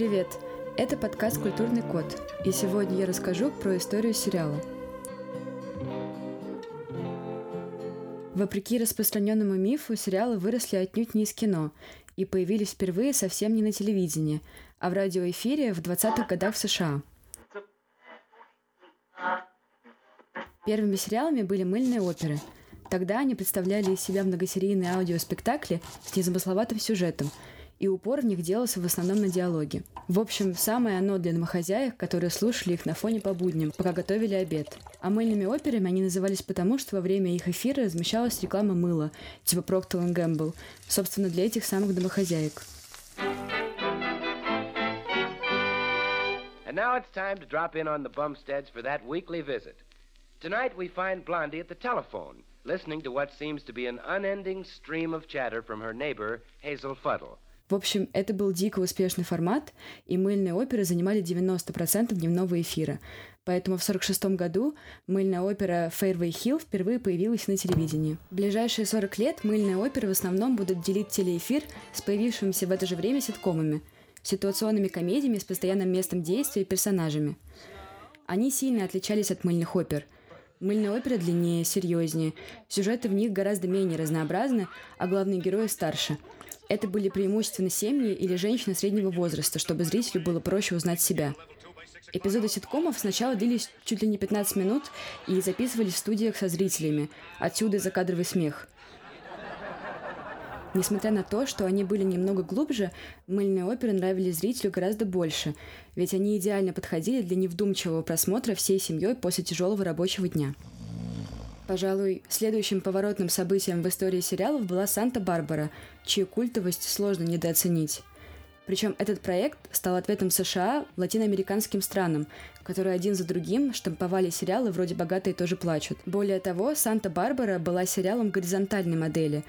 привет! Это подкаст «Культурный код», и сегодня я расскажу про историю сериала. Вопреки распространенному мифу, сериалы выросли отнюдь не из кино и появились впервые совсем не на телевидении, а в радиоэфире в 20-х годах в США. Первыми сериалами были мыльные оперы. Тогда они представляли из себя многосерийные аудиоспектакли с незамысловатым сюжетом – и упор в них делался в основном на диалоге. В общем, самое оно для домохозяек, которые слушали их на фоне по будням, пока готовили обед. А мыльными операми они назывались потому, что во время их эфира размещалась реклама мыла, типа Procter Gamble, собственно, для этих самых домохозяек. And now it's time to drop in on the Bumsteads for that weekly visit. Tonight we find Blondie at the telephone, listening to what seems to be an unending stream of chatter from her neighbor, Hazel Fuddle. В общем, это был дико успешный формат, и мыльные оперы занимали 90% дневного эфира. Поэтому в 1946 году мыльная опера «Фейрвей Хилл» впервые появилась на телевидении. В ближайшие 40 лет мыльные оперы в основном будут делить телеэфир с появившимися в это же время ситкомами, ситуационными комедиями с постоянным местом действия и персонажами. Они сильно отличались от мыльных опер – Мыльные оперы длиннее, серьезнее, сюжеты в них гораздо менее разнообразны, а главные герои старше – это были преимущественно семьи или женщины среднего возраста, чтобы зрителю было проще узнать себя. Эпизоды ситкомов сначала длились чуть ли не 15 минут и записывались в студиях со зрителями. Отсюда закадровый смех. Несмотря на то, что они были немного глубже, мыльные оперы нравились зрителю гораздо больше, ведь они идеально подходили для невдумчивого просмотра всей семьей после тяжелого рабочего дня. Пожалуй, следующим поворотным событием в истории сериалов была «Санта-Барбара», чью культовость сложно недооценить. Причем этот проект стал ответом США латиноамериканским странам, которые один за другим штамповали сериалы вроде «Богатые тоже плачут». Более того, «Санта-Барбара» была сериалом горизонтальной модели,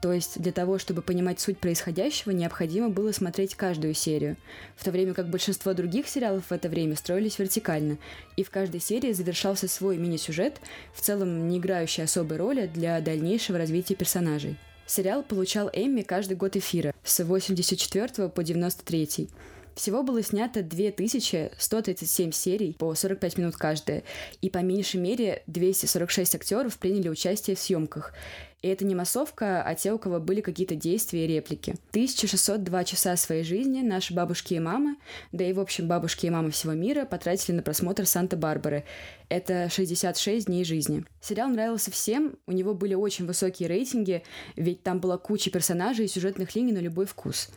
то есть для того, чтобы понимать суть происходящего, необходимо было смотреть каждую серию, в то время как большинство других сериалов в это время строились вертикально, и в каждой серии завершался свой мини-сюжет, в целом не играющий особой роли для дальнейшего развития персонажей. Сериал получал Эмми каждый год эфира с 84 по 93. Всего было снято 2137 серий по 45 минут каждая, и по меньшей мере 246 актеров приняли участие в съемках. И это не массовка, а те, у кого были какие-то действия и реплики. 1602 часа своей жизни наши бабушки и мамы, да и в общем бабушки и мамы всего мира потратили на просмотр Санта-Барбары. Это 66 дней жизни. Сериал нравился всем, у него были очень высокие рейтинги, ведь там была куча персонажей и сюжетных линий на любой вкус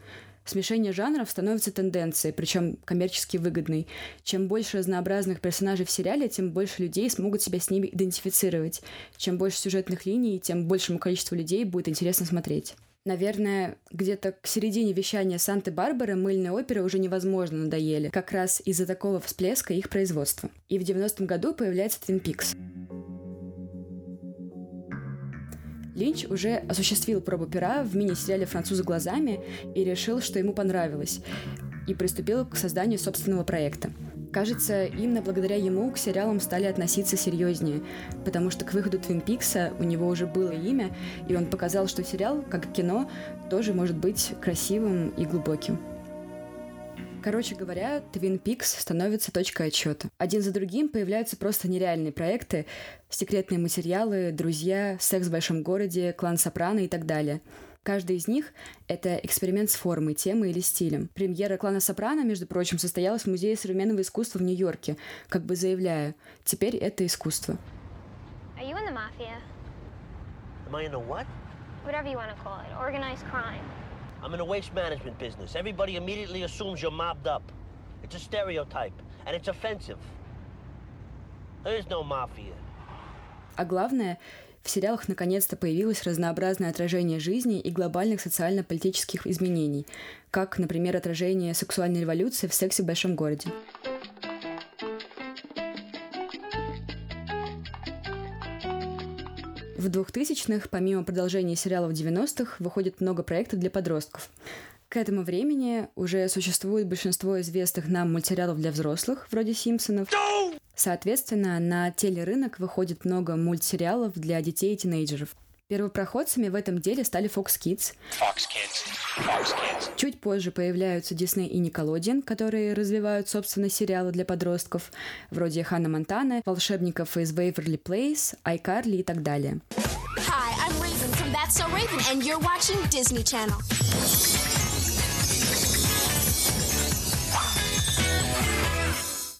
смешение жанров становится тенденцией, причем коммерчески выгодной. Чем больше разнообразных персонажей в сериале, тем больше людей смогут себя с ними идентифицировать. Чем больше сюжетных линий, тем большему количеству людей будет интересно смотреть. Наверное, где-то к середине вещания Санты-Барбары мыльные оперы уже невозможно надоели, как раз из-за такого всплеска их производства. И в 90-м году появляется Twin Peaks. Линч уже осуществил пробу пера в мини-сериале «Французы глазами» и решил, что ему понравилось, и приступил к созданию собственного проекта. Кажется, именно благодаря ему к сериалам стали относиться серьезнее, потому что к выходу Твин Пикса у него уже было имя, и он показал, что сериал, как и кино, тоже может быть красивым и глубоким. Короче говоря, Twin Peaks становится точкой отчета. Один за другим появляются просто нереальные проекты, секретные материалы, друзья, секс в большом городе, клан Сопрано и так далее. Каждый из них — это эксперимент с формой, темой или стилем. Премьера клана Сопрано, между прочим, состоялась в Музее современного искусства в Нью-Йорке, как бы заявляя, теперь это искусство. Are you in the mafia? Am I in the what? Whatever you want to call it. Organized crime. I'm in a waste management business. Everybody immediately assumes you're mobbed up. It's a stereotype, and it's offensive. There is no mafia. А главное, в сериалах наконец-то появилось разнообразное отражение жизни и глобальных социально-политических изменений, как, например, отражение сексуальной революции в «Сексе в большом городе». В 2000-х, помимо продолжения сериалов 90-х, выходит много проектов для подростков. К этому времени уже существует большинство известных нам мультсериалов для взрослых, вроде «Симпсонов». Соответственно, на телерынок выходит много мультсериалов для детей и тинейджеров. Первопроходцами в этом деле стали Fox Kids. Fox Kids. Fox Kids. Чуть позже появляются Disney и Nickelodeon, которые развивают, собственно, сериалы для подростков, вроде Ханна Монтана, волшебников из Waverly Place, iCarly и так далее. Hi, I'm Raven from That's So Raven, and you're watching Disney Channel.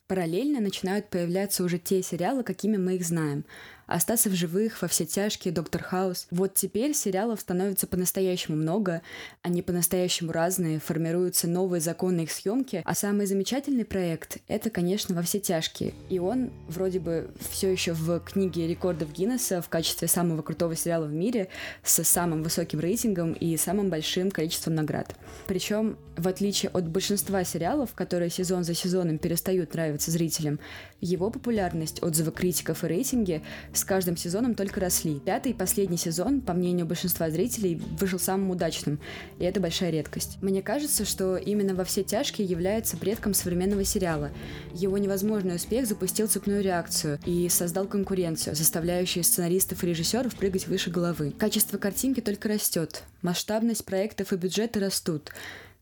Параллельно начинают появляться уже те сериалы, какими мы их знаем. «Остаться в живых», «Во все тяжкие», «Доктор Хаус». Вот теперь сериалов становится по-настоящему много, они по-настоящему разные, формируются новые законы их съемки, а самый замечательный проект — это, конечно, «Во все тяжкие». И он вроде бы все еще в книге рекордов Гиннесса в качестве самого крутого сериала в мире с самым высоким рейтингом и самым большим количеством наград. Причем, в отличие от большинства сериалов, которые сезон за сезоном перестают нравиться зрителям, его популярность, отзывы критиков и рейтинги с каждым сезоном только росли. Пятый и последний сезон, по мнению большинства зрителей, вышел самым удачным, и это большая редкость. Мне кажется, что именно во все тяжкие является предком современного сериала. Его невозможный успех запустил цепную реакцию и создал конкуренцию, заставляющую сценаристов и режиссеров прыгать выше головы. Качество картинки только растет, масштабность проектов и бюджеты растут.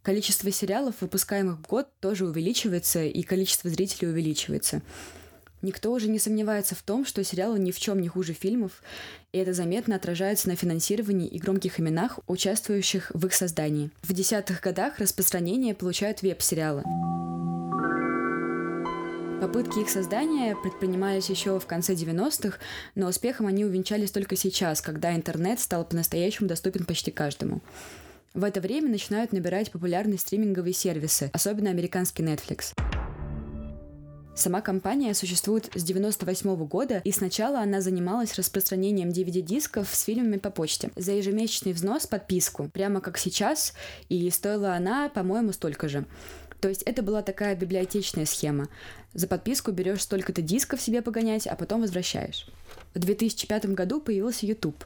Количество сериалов, выпускаемых в год, тоже увеличивается, и количество зрителей увеличивается. Никто уже не сомневается в том, что сериалы ни в чем не хуже фильмов, и это заметно отражается на финансировании и громких именах, участвующих в их создании. В десятых годах распространение получают веб-сериалы. Попытки их создания предпринимались еще в конце 90-х, но успехом они увенчались только сейчас, когда интернет стал по-настоящему доступен почти каждому. В это время начинают набирать популярность стриминговые сервисы, особенно американский Netflix. Сама компания существует с 98 года, и сначала она занималась распространением DVD-дисков с фильмами по почте. За ежемесячный взнос подписку, прямо как сейчас, и стоила она, по-моему, столько же. То есть это была такая библиотечная схема. За подписку берешь столько-то дисков себе погонять, а потом возвращаешь. В 2005 году появился YouTube.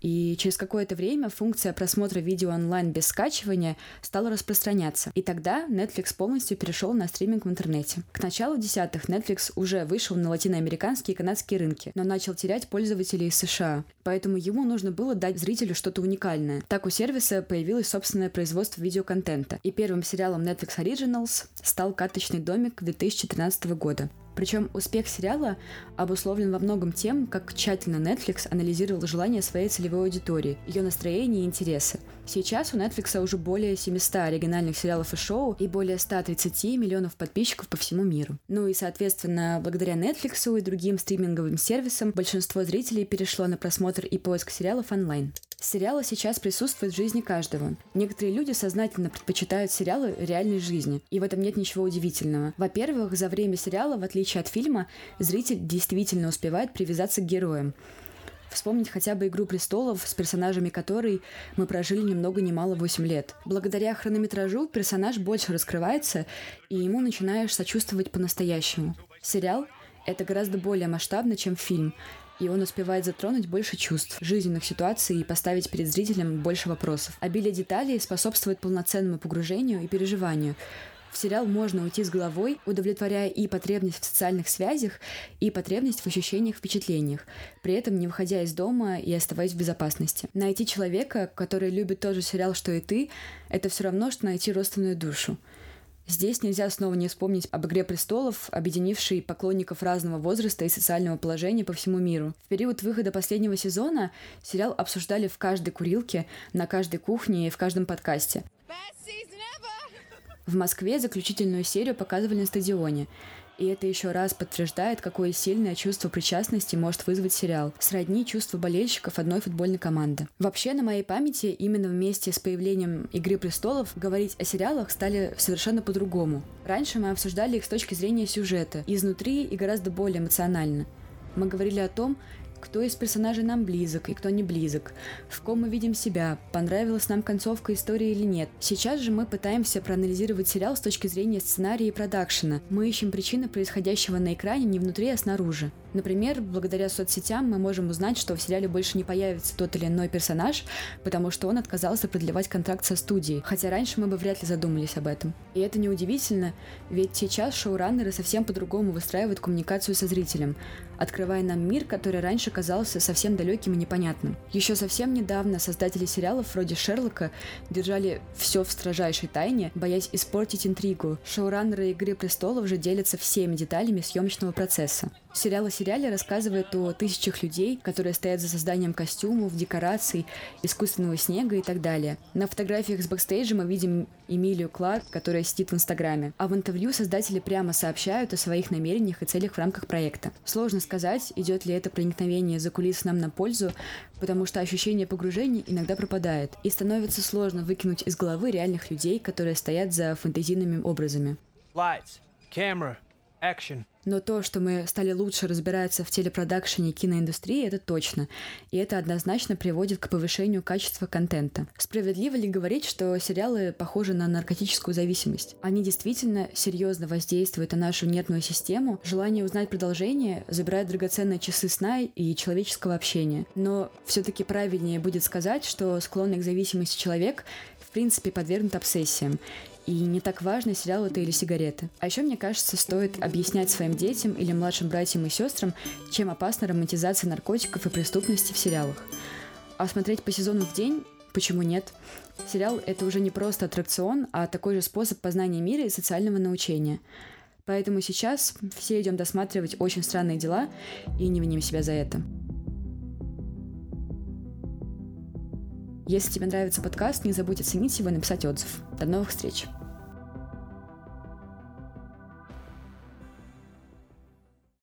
И через какое-то время функция просмотра видео онлайн без скачивания стала распространяться. И тогда Netflix полностью перешел на стриминг в интернете. К началу десятых Netflix уже вышел на латиноамериканские и канадские рынки, но начал терять пользователей из США. Поэтому ему нужно было дать зрителю что-то уникальное. Так у сервиса появилось собственное производство видеоконтента. И первым сериалом Netflix Originals стал «Карточный домик» 2013 года. Причем успех сериала обусловлен во многом тем, как тщательно Netflix анализировал желания своей целевой аудитории, ее настроения и интересы. Сейчас у Netflix уже более 700 оригинальных сериалов и шоу и более 130 миллионов подписчиков по всему миру. Ну и, соответственно, благодаря Netflix и другим стриминговым сервисам большинство зрителей перешло на просмотр и поиск сериалов онлайн. Сериалы сейчас присутствуют в жизни каждого. Некоторые люди сознательно предпочитают сериалы реальной жизни, и в этом нет ничего удивительного. Во-первых, за время сериала, в отличие от фильма, зритель действительно успевает привязаться к героям. Вспомнить хотя бы «Игру престолов», с персонажами которой мы прожили ни много ни мало 8 лет. Благодаря хронометражу персонаж больше раскрывается, и ему начинаешь сочувствовать по-настоящему. Сериал — это гораздо более масштабно, чем фильм, и он успевает затронуть больше чувств, жизненных ситуаций и поставить перед зрителем больше вопросов. Обилие деталей способствует полноценному погружению и переживанию. В сериал можно уйти с головой, удовлетворяя и потребность в социальных связях, и потребность в ощущениях, впечатлениях, при этом не выходя из дома и оставаясь в безопасности. Найти человека, который любит тот же сериал, что и ты, это все равно, что найти родственную душу. Здесь нельзя снова не вспомнить об «Игре престолов», объединившей поклонников разного возраста и социального положения по всему миру. В период выхода последнего сезона сериал обсуждали в каждой курилке, на каждой кухне и в каждом подкасте. В Москве заключительную серию показывали на стадионе. И это еще раз подтверждает, какое сильное чувство причастности может вызвать сериал, сродни чувства болельщиков одной футбольной команды. Вообще, на моей памяти, именно вместе с появлением «Игры престолов» говорить о сериалах стали совершенно по-другому. Раньше мы обсуждали их с точки зрения сюжета, изнутри и гораздо более эмоционально. Мы говорили о том, кто из персонажей нам близок и кто не близок, в ком мы видим себя, понравилась нам концовка истории или нет. Сейчас же мы пытаемся проанализировать сериал с точки зрения сценария и продакшена. Мы ищем причины происходящего на экране не внутри, а снаружи. Например, благодаря соцсетям мы можем узнать, что в сериале больше не появится тот или иной персонаж, потому что он отказался продлевать контракт со студией, хотя раньше мы бы вряд ли задумались об этом. И это неудивительно, ведь сейчас шоураннеры совсем по-другому выстраивают коммуникацию со зрителем, открывая нам мир, который раньше казался совсем далеким и непонятным. Еще совсем недавно создатели сериалов вроде Шерлока держали все в строжайшей тайне, боясь испортить интригу. Шоураннеры «Игры престолов» же делятся всеми деталями съемочного процесса. Сериал о сериале рассказывает о тысячах людей, которые стоят за созданием костюмов, декораций, искусственного снега и так далее. На фотографиях с бэкстейджа мы видим Эмилию Кларк, которая сидит в Инстаграме. А в интервью создатели прямо сообщают о своих намерениях и целях в рамках проекта. Сложно сказать, идет ли это проникновение за кулисы нам на пользу, потому что ощущение погружения иногда пропадает, и становится сложно выкинуть из головы реальных людей, которые стоят за фэнтезийными образами. Lights, camera, action. Но то, что мы стали лучше разбираться в телепродакшене и киноиндустрии, это точно. И это однозначно приводит к повышению качества контента. Справедливо ли говорить, что сериалы похожи на наркотическую зависимость? Они действительно серьезно воздействуют на нашу нервную систему. Желание узнать продолжение забирает драгоценные часы сна и человеческого общения. Но все-таки правильнее будет сказать, что склонный к зависимости человек в принципе подвергнут обсессиям. И не так важно, сериал это или сигареты. А еще, мне кажется, стоит объяснять своим детям или младшим братьям и сестрам, чем опасна романтизация наркотиков и преступности в сериалах. А смотреть по сезону в день Почему нет? Сериал — это уже не просто аттракцион, а такой же способ познания мира и социального научения. Поэтому сейчас все идем досматривать очень странные дела и не виним себя за это. Если тебе нравится подкаст, не забудь оценить его и написать отзыв. До новых встреч!